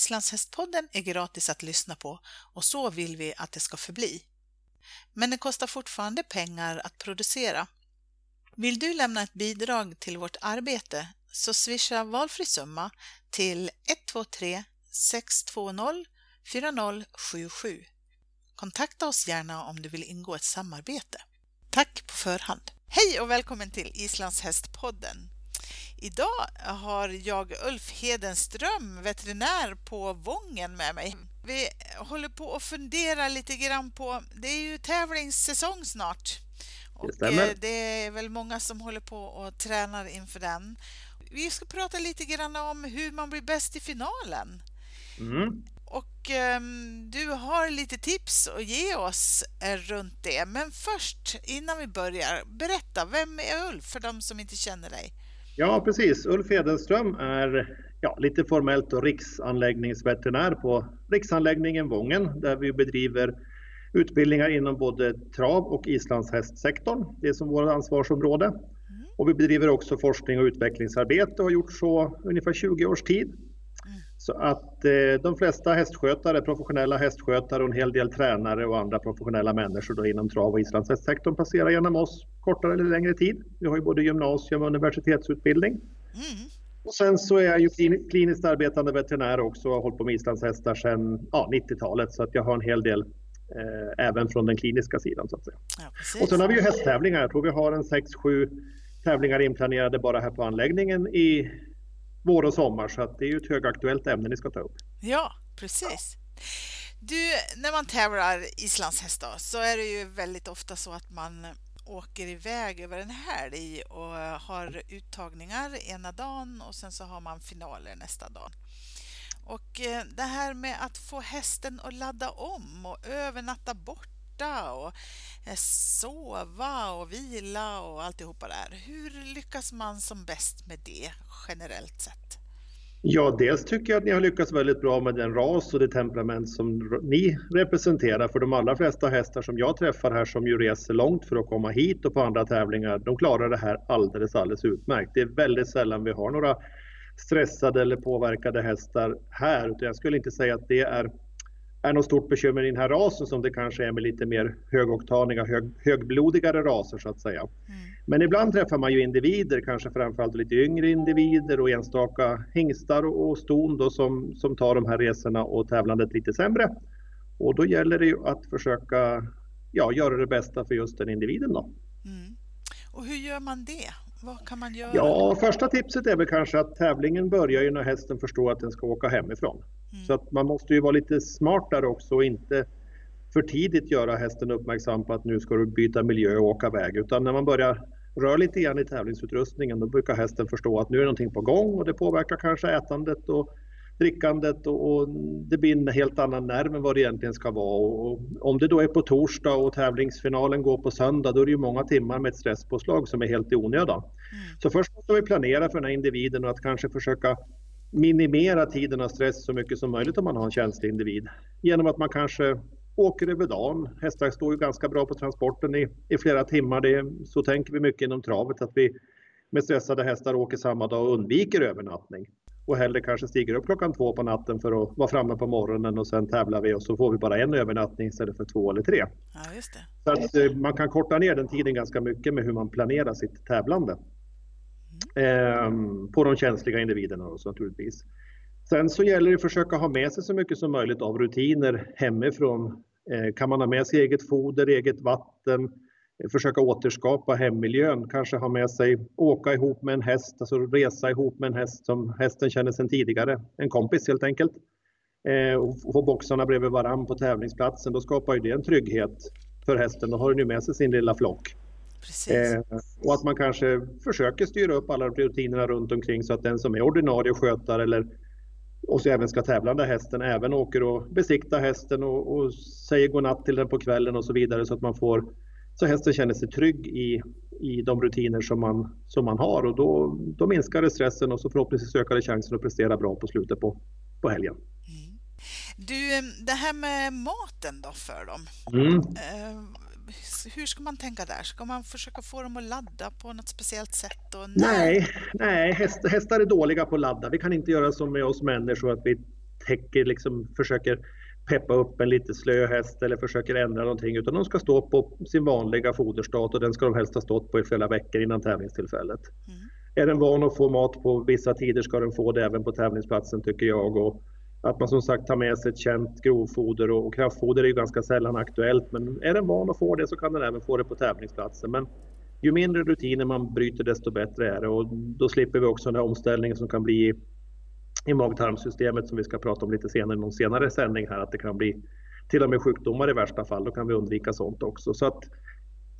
Islandshästpodden är gratis att lyssna på och så vill vi att det ska förbli. Men det kostar fortfarande pengar att producera. Vill du lämna ett bidrag till vårt arbete så swisha valfri summa till 123 620 4077. Kontakta oss gärna om du vill ingå ett samarbete. Tack på förhand! Hej och välkommen till Islandshästpodden! Idag har jag Ulf Hedenström, veterinär på Vången med mig. Vi håller på att fundera lite grann på, det är ju tävlingssäsong snart. Och det, det är väl många som håller på och tränar inför den. Vi ska prata lite grann om hur man blir bäst i finalen. Mm. Och um, du har lite tips att ge oss uh, runt det. Men först, innan vi börjar, berätta, vem är Ulf för de som inte känner dig? Ja, precis. Ulf Edenström är ja, lite formellt då, riksanläggningsveterinär på Riksanläggningen Vången där vi bedriver utbildningar inom både trav och islandshästsektorn. Det är som vårt ansvarsområde. Mm. Och vi bedriver också forskning och utvecklingsarbete och har gjort så ungefär 20 års tid. Så att eh, de flesta hästskötare, professionella hästskötare och en hel del tränare och andra professionella människor då inom trav och islandshästsektorn passerar genom oss kortare eller längre tid. Vi har ju både gymnasium och universitetsutbildning. Mm. Och sen så är jag ju kliniskt arbetande veterinär också och har hållit på med islandshästar sedan ja, 90-talet så att jag har en hel del eh, även från den kliniska sidan så att säga. Ja, och sen har vi ju hästtävlingar. Jag tror vi har en 6-7 tävlingar inplanerade bara här på anläggningen i vår och sommar så att det är ju ett högaktuellt ämne ni ska ta upp. Ja, precis. Du, när man tävlar islandshästar så är det ju väldigt ofta så att man åker iväg över en helg och har uttagningar ena dagen och sen så har man finaler nästa dag. Och eh, det här med att få hästen att ladda om och övernatta bort borta och eh, sova och vila och alltihopa där. Hur lyckas man som bäst med det generellt sett? Ja, dels tycker jag att ni har lyckats väldigt bra med den ras och det temperament som ni representerar. För de allra flesta hästar som jag träffar här som ju reser långt för att komma hit och på andra tävlingar, de klarar det här alldeles, alldeles utmärkt. Det är väldigt sällan vi har några stressade eller påverkade hästar här. Utan jag skulle inte säga att det är, är något stort bekymmer i den här rasen som det kanske är med lite mer högoktaniga, hög, högblodigare raser så att säga. Mm. Men ibland träffar man ju individer, kanske framförallt lite yngre individer och enstaka hingstar och ston då som, som tar de här resorna och tävlandet lite sämre. Och då gäller det ju att försöka ja, göra det bästa för just den individen. Då. Mm. Och hur gör man det? Vad kan man göra? Ja, första tipset är väl kanske att tävlingen börjar ju när hästen förstår att den ska åka hemifrån. Mm. Så att man måste ju vara lite smartare också och inte för tidigt göra hästen uppmärksam på att nu ska du byta miljö och åka väg. Utan när man börjar röra lite grann i tävlingsutrustningen då brukar hästen förstå att nu är någonting på gång och det påverkar kanske ätandet och drickandet och, och, det blir en helt annan nerv än vad det egentligen ska vara. Och, och om det då är på torsdag och tävlingsfinalen går på söndag då är det ju många timmar med ett stresspåslag som är helt i onödan. Mm. Så först måste vi planera för den här individen och att kanske försöka minimera tiden av stress så mycket som möjligt om man har en känslig individ. Genom att man kanske åker över dagen. Hästar står ju ganska bra på transporten i, i flera timmar. Det, så tänker vi mycket inom travet att vi med stressade hästar åker samma dag och undviker övernattning och hellre kanske stiger upp klockan två på natten för att vara framme på morgonen och sen tävlar vi och så får vi bara en övernattning istället för två eller tre. Ja, just det. Så att eh, man kan korta ner den tiden ganska mycket med hur man planerar sitt tävlande. Mm. på de känsliga individerna också naturligtvis. Sen så gäller det att försöka ha med sig så mycket som möjligt av rutiner hemifrån. Eh, kan man ha med sig eget foder, eget vatten, försöka återskapa hemmiljön, kanske ha med sig, åka ihop med en häst, alltså resa ihop med en häst som hästen känner sedan tidigare, en kompis helt enkelt. Eh, och få boxarna bredvid varann på tävlingsplatsen, då skapar ju det en trygghet för hästen. Då har den ju med sig sin lilla flock. Eh, och att man kanske försöker styra upp alla rutinerna runt omkring så att den som är ordinarie skötare eller och så även ska tävlande hästen även åker och besiktar hästen och, och säger godnatt till den på kvällen och så vidare så att man får så hästen känner sig trygg i, i de rutiner som man, som man har och då, då minskar det stressen och så förhoppningsvis ökar det chansen att prestera bra på slutet på, på helgen. Mm. Du, det här med maten då för dem. Mm. Eh, hur ska man tänka där? Ska man försöka få dem att ladda på något speciellt sätt? nej, nej häst, hästar är dåliga på att ladda. Vi kan inte göra som med oss människor att vi täcker, liksom försöker peppa upp en lite slö häst eller försöker ändra någonting utan de ska stå på sin vanliga foderstat och den ska de helst ha stått på i flera veckor innan tävlingstillfället. Mm. Är den van att få mat på vissa tider ska den få det även på tävlingsplatsen tycker jag. Och att man som sagt tar med sig ett känt grovfoder och, och kraftfoder är ju ganska sällan aktuellt men är den van att få det så kan den även få det på tävlingsplatsen. Men ju mindre rutiner man bryter desto bättre är det och då slipper vi också den här omställningen som kan bli i mag-tarmsystemet som vi ska prata om lite senare i någon senare sändning här att det kan bli till och med sjukdomar i värsta fall. Då kan vi undvika sånt också. Så att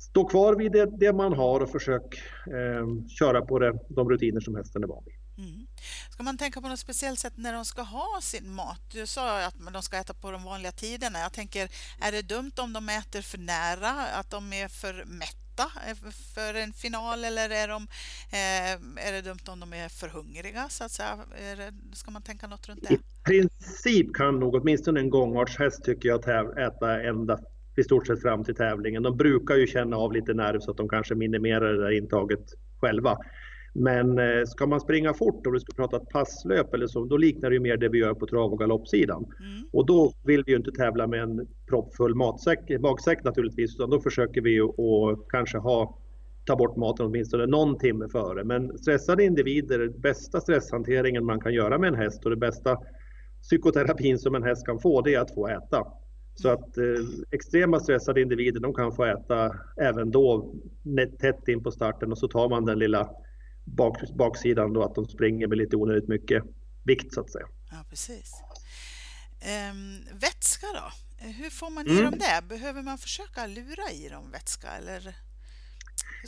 stå kvar vid det, det man har och försök eh, köra på det, de rutiner som hästen är van vid. Mm. Ska man tänka på något speciellt sätt när de ska ha sin mat? Du sa att de ska äta på de vanliga tiderna. Jag tänker, är det dumt om de äter för nära, att de är för mätta? Eh, för en final eller är, de, eh, är det dumt om de är för hungriga så att säga? Det, ska man tänka något runt det? I princip kan nog åtminstone en gångartshäst tycker jag äta ända i stort sett fram till tävlingen. De brukar ju känna av lite nerv så att de kanske minimerar det där intaget själva. Men eh, ska man springa fort, och du ska prata ett passlöp eller så, då liknar det ju mer det vi gör på trav och galoppsidan. Mm. Och då vill vi ju inte tävla med en proppfull matsäck, magsäck naturligtvis, utan då försöker vi ju att kanske ha ta bort maten åtminstone någon timme före. Men stressade individer, bästa stresshanteringen man kan göra med en häst och det bästa psykoterapin som en häst kan få, det är att få äta. Så att eh, extrema stressade individer, de kan få äta även då tätt in på starten och så tar man den lilla bak, baksidan då att de springer med lite onödigt mycket vikt så att säga. Ja, precis. Ehm, vätska då? Hur får man i mm. dem det? Behöver man försöka lura i dem vätska eller?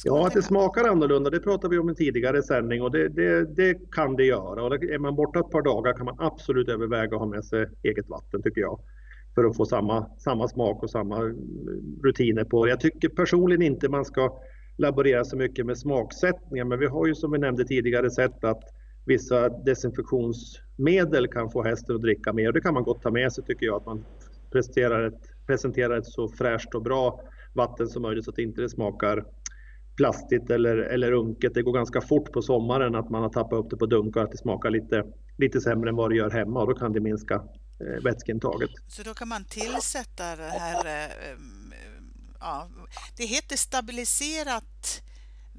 Ja, att det smakar annorlunda, det pratade vi om i tidigare sändning och det, det, det, kan det göra. Och är man borta ett par dagar kan man absolut överväga att ha med sig eget vatten tycker jag. För att få samma, samma smak och samma rutiner på Jag tycker personligen inte man ska laborera så mycket med smaksättningar. Men vi har ju som vi nämnde tidigare sett att vissa desinfektionsmedel kan få hästen att dricka mer. Det kan man gott ta med sig tycker jag, att man presenterar ett, presenterar ett så fräscht och bra vatten som möjligt så att det inte smakar plastigt eller, eller unket. Det går ganska fort på sommaren att man har tappat upp det på dunkar, att det smakar lite, lite sämre än vad det gör hemma och då kan det minska eh, vätskeintaget. Så då kan man tillsätta det här eh, ja, det heter stabiliserat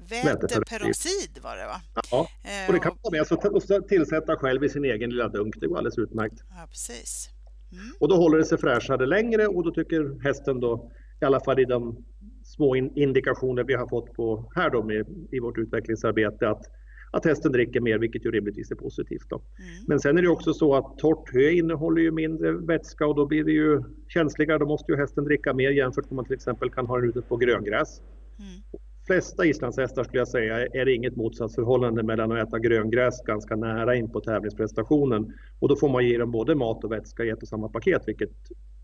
väteperoxid var det va? Ja, och det kan man med alltså, tillsätta själv i sin egen lilla dunk. Det går alldeles utmärkt. Ja, precis. Mm. Och då håller det sig fräschare längre och då tycker hästen då, i alla fall i de små indikationer vi har fått på här då med, i vårt utvecklingsarbete, att att hästen dricker mer, vilket ju rimligtvis är positivt. Då. Mm. Men sen är det också så att torrt hö innehåller ju mindre vätska och då blir det ju känsligare. Då måste ju hästen dricka mer jämfört med man till exempel kan ha den ute på gröngräs. Mm. flesta islandshästar skulle jag säga är det inget motsatsförhållande mellan att äta gröngräs ganska nära in på tävlingsprestationen. Och då får man ge dem både mat och vätska i ett och samma paket, vilket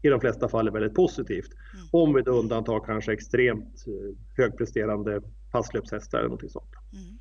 i de flesta fall är väldigt positivt. Mm. Om vi då undantar kanske extremt eh, högpresterande passlöpshästar eller något sånt. Mm.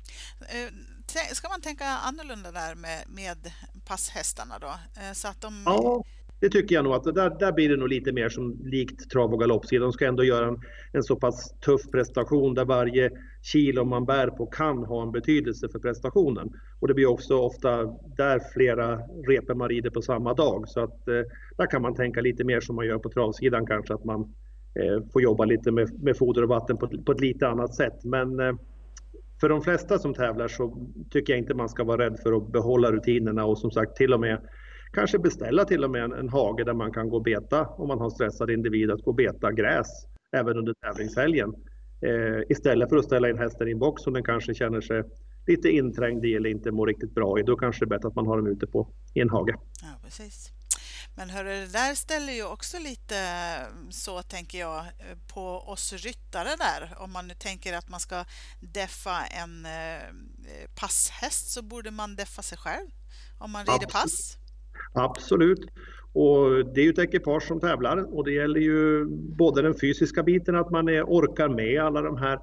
Ska man tänka annorlunda där med, med passhästarna då? Eh, så att de... Ja, det tycker jag nog att där, där blir det nog lite mer som likt trav och galoppsidan. De ska ändå göra en, en så pass tuff prestation där varje kilo man bär på kan ha en betydelse för prestationen. Och det blir också ofta där flera repor man rider på samma dag. Så att eh, där kan man tänka lite mer som man gör på travsidan kanske, att man eh, får jobba lite med, med foder och vatten på, på ett lite annat sätt. Men eh, för de flesta som tävlar så tycker jag inte man ska vara rädd för att behålla rutinerna och som sagt till och med kanske beställa till och med en, en hage där man kan gå och beta om man har stressad individ att gå och beta gräs även under tävlingshelgen. Eh, istället för att ställa in hästen i en box som den kanske känner sig lite inträngd i eller inte mår riktigt bra i. Då kanske det är bättre att man har dem ute på, i en hage. Ja, precis. Men hörru, det där ställer ju också lite så tänker jag på oss ryttare där. Om man nu tänker att man ska deffa en eh, passhäst så borde man deffa sig själv om man rider pass. Absolut. Och det är ju ett ekipage som tävlar och det gäller ju både den fysiska biten att man är, orkar med alla de här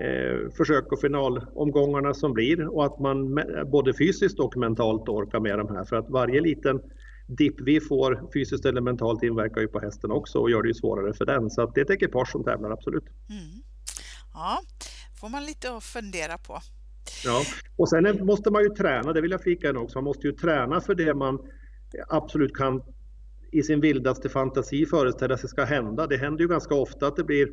eh, försök och finalomgångarna som blir och att man både fysiskt och mentalt orkar med de här för att varje liten dipp vi får fysiskt eller mentalt inverkar ju på hästen också och gör det ju svårare för den. Så det är ett ekipage som tävlar, absolut. Mm. Ja, får man lite att fundera på. Ja, och sen måste man ju träna, det vill jag flika in också, man måste ju träna för det man absolut kan i sin vildaste fantasi föreställa sig ska hända. Det händer ju ganska ofta att det blir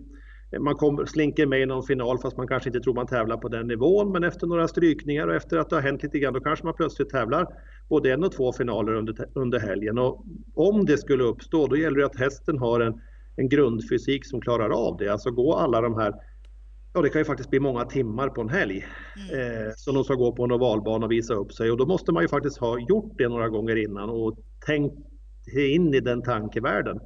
man kommer, slinker med i någon final fast man kanske inte tror man tävlar på den nivån. Men efter några strykningar och efter att det har hänt lite grann då kanske man plötsligt tävlar både en och två finaler under, under helgen. Och om det skulle uppstå då gäller det att hästen har en, en grundfysik som klarar av det. Alltså gå alla de här Ja, det kan ju faktiskt bli många timmar på en helg mm. eh, som de ska gå på en ovalbana och visa upp sig och då måste man ju faktiskt ha gjort det några gånger innan och tänkt in i den tankevärlden.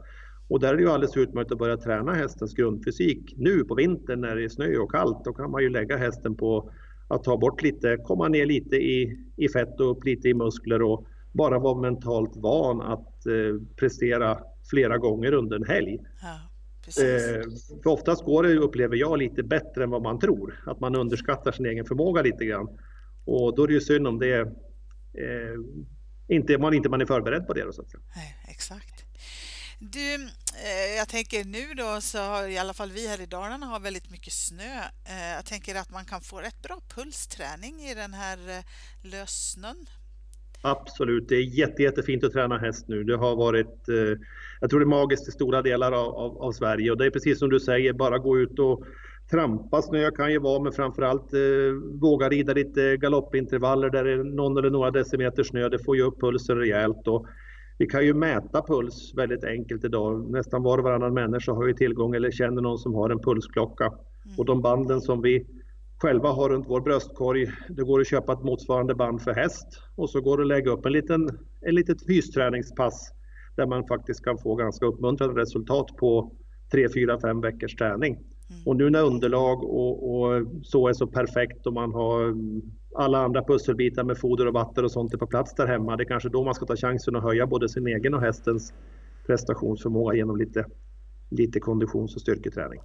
Och där är det ju alldeles utmärkt att börja träna hästens grundfysik nu på vintern när det är snö och kallt. Då kan man ju lägga hästen på att ta bort lite, komma ner lite i, i fett och upp lite i muskler och bara vara mentalt van att eh, prestera flera gånger under en helg. Ja, eh, för oftast går det, upplever jag, lite bättre än vad man tror. Att man underskattar sin egen förmåga lite grann. Och då är det ju synd om det eh, inte, man inte man är förberedd på det. Då, så att säga. Nej, exakt. Du, eh, jag tänker nu då så har i alla fall vi här i Dalarna har väldigt mycket snö. Eh, jag tänker att man kan få rätt bra pulsträning i den här eh, lössnön. Absolut, det är jätte, jättefint att träna häst nu. Det har varit, eh, jag tror det är magiskt i stora delar av, av, av Sverige och det är precis som du säger, bara gå ut och trampa snö kan ju vara, men framförallt eh, våga rida lite galoppintervaller där det är någon eller några decimeter snö. Det får ju upp pulsen rejält. Och vi kan ju mäta puls väldigt enkelt idag. Nästan var och varannan människa har ju tillgång eller känner någon som har en pulsklocka. Mm. Och de banden som vi själva har runt vår bröstkorg, det går att köpa ett motsvarande band för häst och så går det att lägga upp en liten, en litet fysträningspass där man faktiskt kan få ganska uppmuntrande resultat på 3, 4, 5 veckors träning. Mm. Och nu när underlag och, och, så är så perfekt och man har alla andra pusselbitar med foder och vatten och sånt är på plats där hemma. Det är kanske då man ska ta chansen att höja både sin egen och hästens prestationsförmåga genom lite, lite konditions och styrketräning.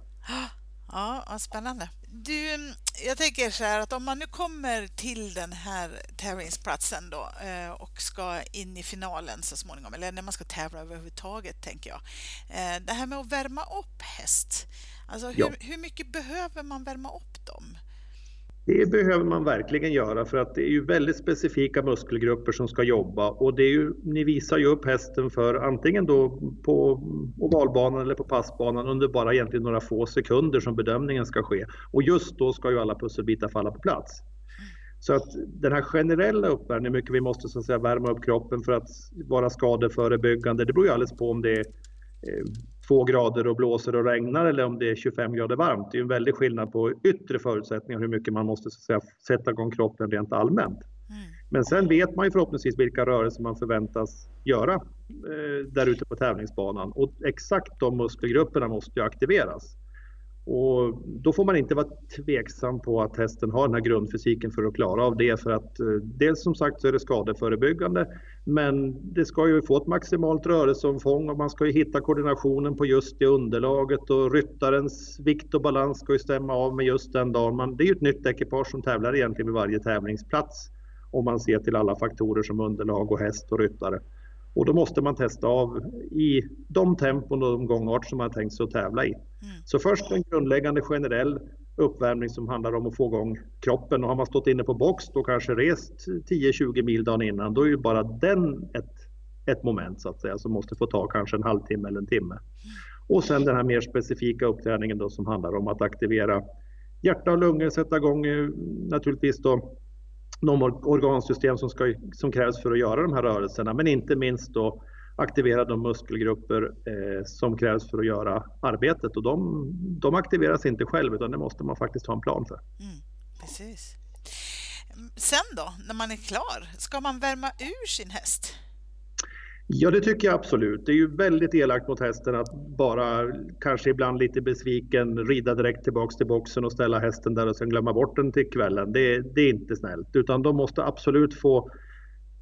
Ja, vad spännande. Du, jag tänker så här att om man nu kommer till den här tävlingsplatsen då eh, och ska in i finalen så småningom, eller när man ska tävla överhuvudtaget tänker jag. Eh, det här med att värma upp häst, alltså hur, ja. hur mycket behöver man värma upp dem? Det behöver man verkligen göra för att det är ju väldigt specifika muskelgrupper som ska jobba och det är ju, ni visar ju upp hästen för antingen då på ovalbanan eller på passbanan under bara egentligen några få sekunder som bedömningen ska ske. Och just då ska ju alla pusselbitar falla på plats. Så att den här generella uppvärmningen, hur mycket vi måste så att säga värma upp kroppen för att vara skadeförebyggande, det beror ju alldeles på om det är eh, två grader och blåser och regnar eller om det är 25 grader varmt. Det är en väldig skillnad på yttre förutsättningar hur mycket man måste säga, sätta igång kroppen rent allmänt. Mm. Men sen vet man ju förhoppningsvis vilka rörelser man förväntas göra eh, där ute på tävlingsbanan och exakt de muskelgrupperna måste ju aktiveras. Och då får man inte vara tveksam på att hästen har den här grundfysiken för att klara av det. För att eh, dels som sagt så är det skadeförebyggande men det ska ju få ett maximalt rörelseomfång och man ska ju hitta koordinationen på just det underlaget och ryttarens vikt och balans ska ju stämma av med just den dagen. Man, det är ju ett nytt ekipage som tävlar egentligen vid varje tävlingsplats om man ser till alla faktorer som underlag och häst och ryttare. Och då måste man testa av i de tempon och de gångarter som man har tänkt sig att tävla i. Mm. Så först en grundläggande generell uppvärmning som handlar om att få igång kroppen. Och har man stått inne på box och kanske rest 10-20 mil dagen innan, då är ju bara den ett, ett moment så att säga som måste få ta kanske en halvtimme eller en timme. Mm. Och sen den här mer specifika uppträningen då som handlar om att aktivera hjärta och lungor, sätta igång eh, naturligtvis då de organsystem som, ska, som krävs för att göra de här rörelserna, men inte minst då aktivera de muskelgrupper eh, som krävs för att göra arbetet och de, de aktiveras inte själv utan det måste man faktiskt ha en plan för. Mm, precis. Sen då, när man är klar, ska man värma ur sin häst? Ja, det tycker jag absolut. Det är ju väldigt elakt mot hästen att bara, kanske ibland lite besviken, rida direkt tillbaks till boxen och ställa hästen där och sen glömma bort den till kvällen. Det, det är inte snällt, utan de måste absolut få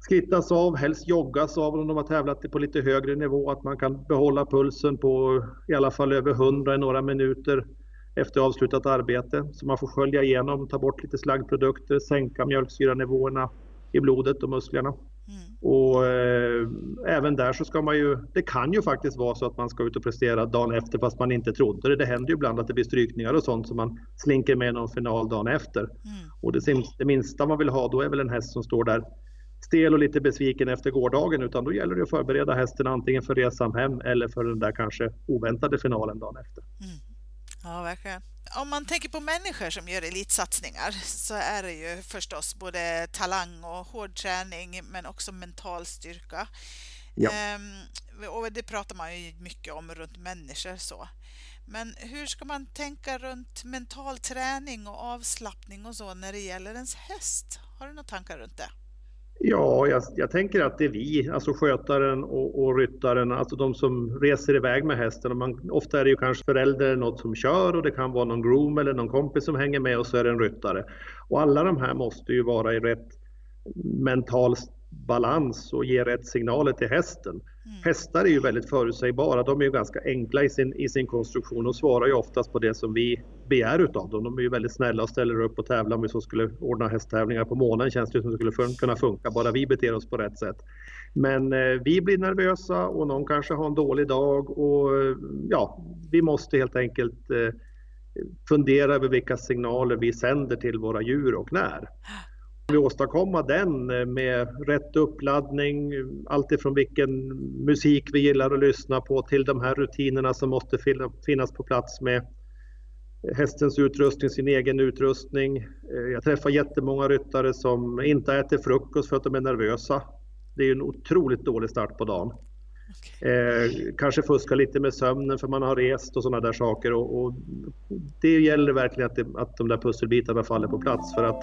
skrittas av, helst joggas av om de har tävlat på lite högre nivå, att man kan behålla pulsen på i alla fall över 100 i några minuter efter avslutat arbete. Så man får skölja igenom, ta bort lite slaggprodukter, sänka mjölksyranivåerna i blodet och musklerna. Mm. Och eh, även där så ska man ju, det kan ju faktiskt vara så att man ska ut och prestera dagen efter fast man inte trodde det. Det händer ju ibland att det blir strykningar och sånt som man slinker med någon final dagen efter. Mm. Och det, det minsta man vill ha då är väl en häst som står där stel och lite besviken efter gårdagen utan då gäller det att förbereda hästen antingen för resan hem eller för den där kanske oväntade finalen dagen efter. Mm. Ja, verkligen. Om man tänker på människor som gör elitsatsningar så är det ju förstås både talang och hård träning men också mental styrka. Ja. Ehm, och det pratar man ju mycket om runt människor så. Men hur ska man tänka runt mental träning och avslappning och så när det gäller ens häst? Har du några tankar runt det? Ja, jag, jag, tänker att det är vi, alltså skötaren och, och ryttaren, alltså de som reser iväg med hästen. Man, ofta är det ju kanske förälder eller något som kör och det kan vara någon groom eller någon kompis som hänger med och så är det en ryttare. Och alla de här måste ju vara i rätt mental balans och ge rätt signaler till hästen. Mm. Hästar är ju väldigt förutsägbara, de är ju ganska enkla i sin, i sin konstruktion och svarar ju oftast på det som vi begär utav dem. De är ju väldigt snälla och ställer upp och tävlar om vi så skulle ordna hästtävlingar på månen känns det som det skulle fun kunna funka, bara vi beter oss på rätt sätt. Men eh, vi blir nervösa och någon kanske har en dålig dag och ja, vi måste helt enkelt eh, fundera över vilka signaler vi sänder till våra djur och när vi åstadkomma den eh, med rätt uppladdning, alltifrån vilken musik vi gillar att lyssna på till de här rutinerna som måste finnas på plats med hästens utrustning, sin egen utrustning. Eh, jag träffar jättemånga ryttare som inte äter frukost för att de är nervösa. Det är en otroligt dålig start på dagen. Eh, kanske fuskar lite med sömnen för man har rest och sådana där saker. Och, och det gäller verkligen att, det, att de där pusselbitarna faller på plats för att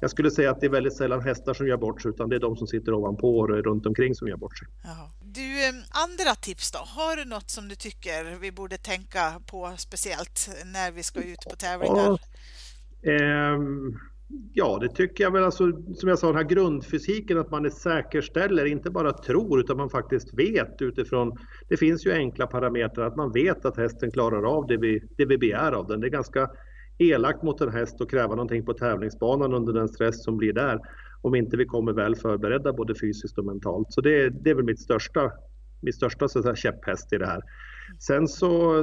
jag skulle säga att det är väldigt sällan hästar som gör bort sig utan det är de som sitter ovanpå och runt omkring som gör bort sig. Jaha. Du, andra tips då? Har du något som du tycker vi borde tänka på speciellt när vi ska ut på tävlingar? Ja, eh, ja det tycker jag väl. Alltså, som jag sa, den här grundfysiken, att man säkerställer, inte bara tror utan man faktiskt vet utifrån. Det finns ju enkla parametrar att man vet att hästen klarar av det vi, det vi begär av den. Det är ganska elakt mot en häst och kräva någonting på tävlingsbanan under den stress som blir där. Om inte vi kommer väl förberedda både fysiskt och mentalt. Så det, det är väl mitt största, mitt största så säga, käpphäst i det här. Sen så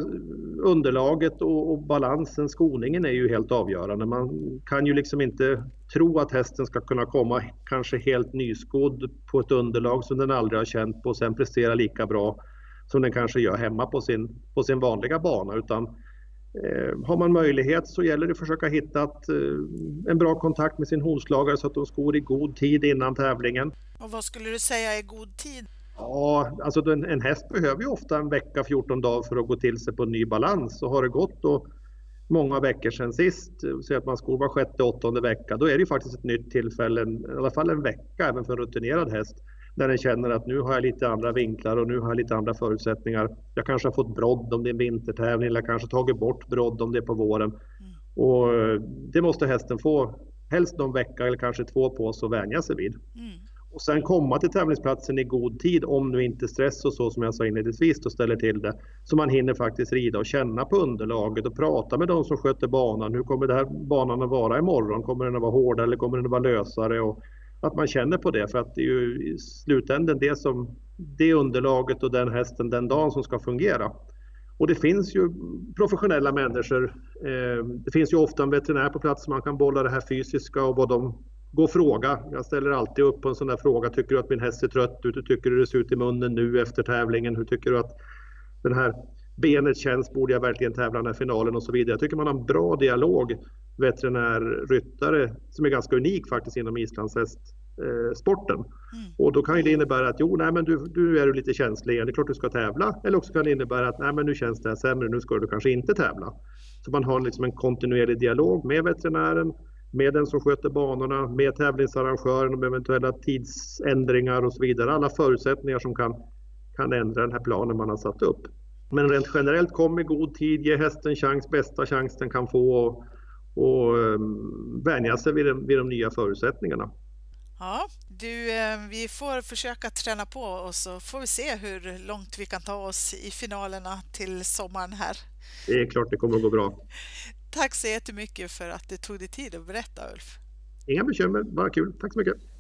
underlaget och, och, balansen, skoningen är ju helt avgörande. Man kan ju liksom inte tro att hästen ska kunna komma kanske helt nyskodd på ett underlag som den aldrig har känt på och sen prestera lika bra som den kanske gör hemma på sin, på sin vanliga bana. Utan har man möjlighet så gäller det att försöka hitta ett, eh, en bra kontakt med sin hovslagare så att de skor i god tid innan tävlingen. Och vad skulle du säga är god tid? Ja, alltså en, en häst behöver ju ofta en vecka, 14 dagar för att gå till sig på en ny balans. Så har det gått då många veckor sedan sist, så att man skor var sjätte, åttonde vecka, då är det ju faktiskt ett nytt tillfälle, i alla fall en vecka även för en rutinerad häst när den känner att nu har jag lite andra vinklar och nu har jag lite andra förutsättningar. Jag kanske har fått brodd om det är en vintertävling eller jag kanske tagit bort brodd om det är på våren. Mm. Och eh, det måste hästen få helst någon vecka eller kanske två på sig att vänja sig vid. Mm. Och sen komma till tävlingsplatsen i god tid om nu inte stress och så som jag sa inledningsvis då ställer till det. Så man hinner faktiskt rida och känna på underlaget och prata med de som sköter banan. Hur kommer den här banan att vara imorgon? Kommer den att vara hårdare eller kommer den att vara lösare? Och att man känner på det för att det är ju i slutänden det som det underlaget och den hästen den dagen som ska fungera. Och det finns ju professionella människor. Eh, det finns ju ofta en veterinär på plats som man kan bolla det här fysiska och vad de går och fråga. Jag ställer alltid upp på en sån där fråga. Tycker du att min häst ser trött ut? Hur tycker du det ser ut i munnen nu efter tävlingen? Hur tycker du att den här benet känns? Borde jag verkligen tävla den här finalen och så vidare? Jag tycker man har en bra dialog veterinärryttare som är ganska unik faktiskt inom islandshästsporten. Mm. Och då kan det innebära att jo, nej, men du, du är lite känslig, det är klart du ska tävla. Eller också kan det innebära att nej, men nu känns det här sämre, nu ska du kanske inte tävla. Så man har liksom en kontinuerlig dialog med veterinären, med den som sköter banorna, med tävlingsarrangören om eventuella tidsändringar och så vidare. Alla förutsättningar som kan, kan ändra den här planen man har satt upp. Men rent generellt, kom i god tid, ge hästen chans, bästa chans den kan få och, och ehm, vänja sig vid de, vid de nya förutsättningarna. Ja, du, ehm, vi får försöka träna på och så får vi se hur långt vi kan ta oss i finalerna till sommaren här. Det är klart det kommer att gå bra. Tack så jättemycket för att du tog dig tid att berätta Ulf. Inga bekymmer, bara kul. Tack så mycket.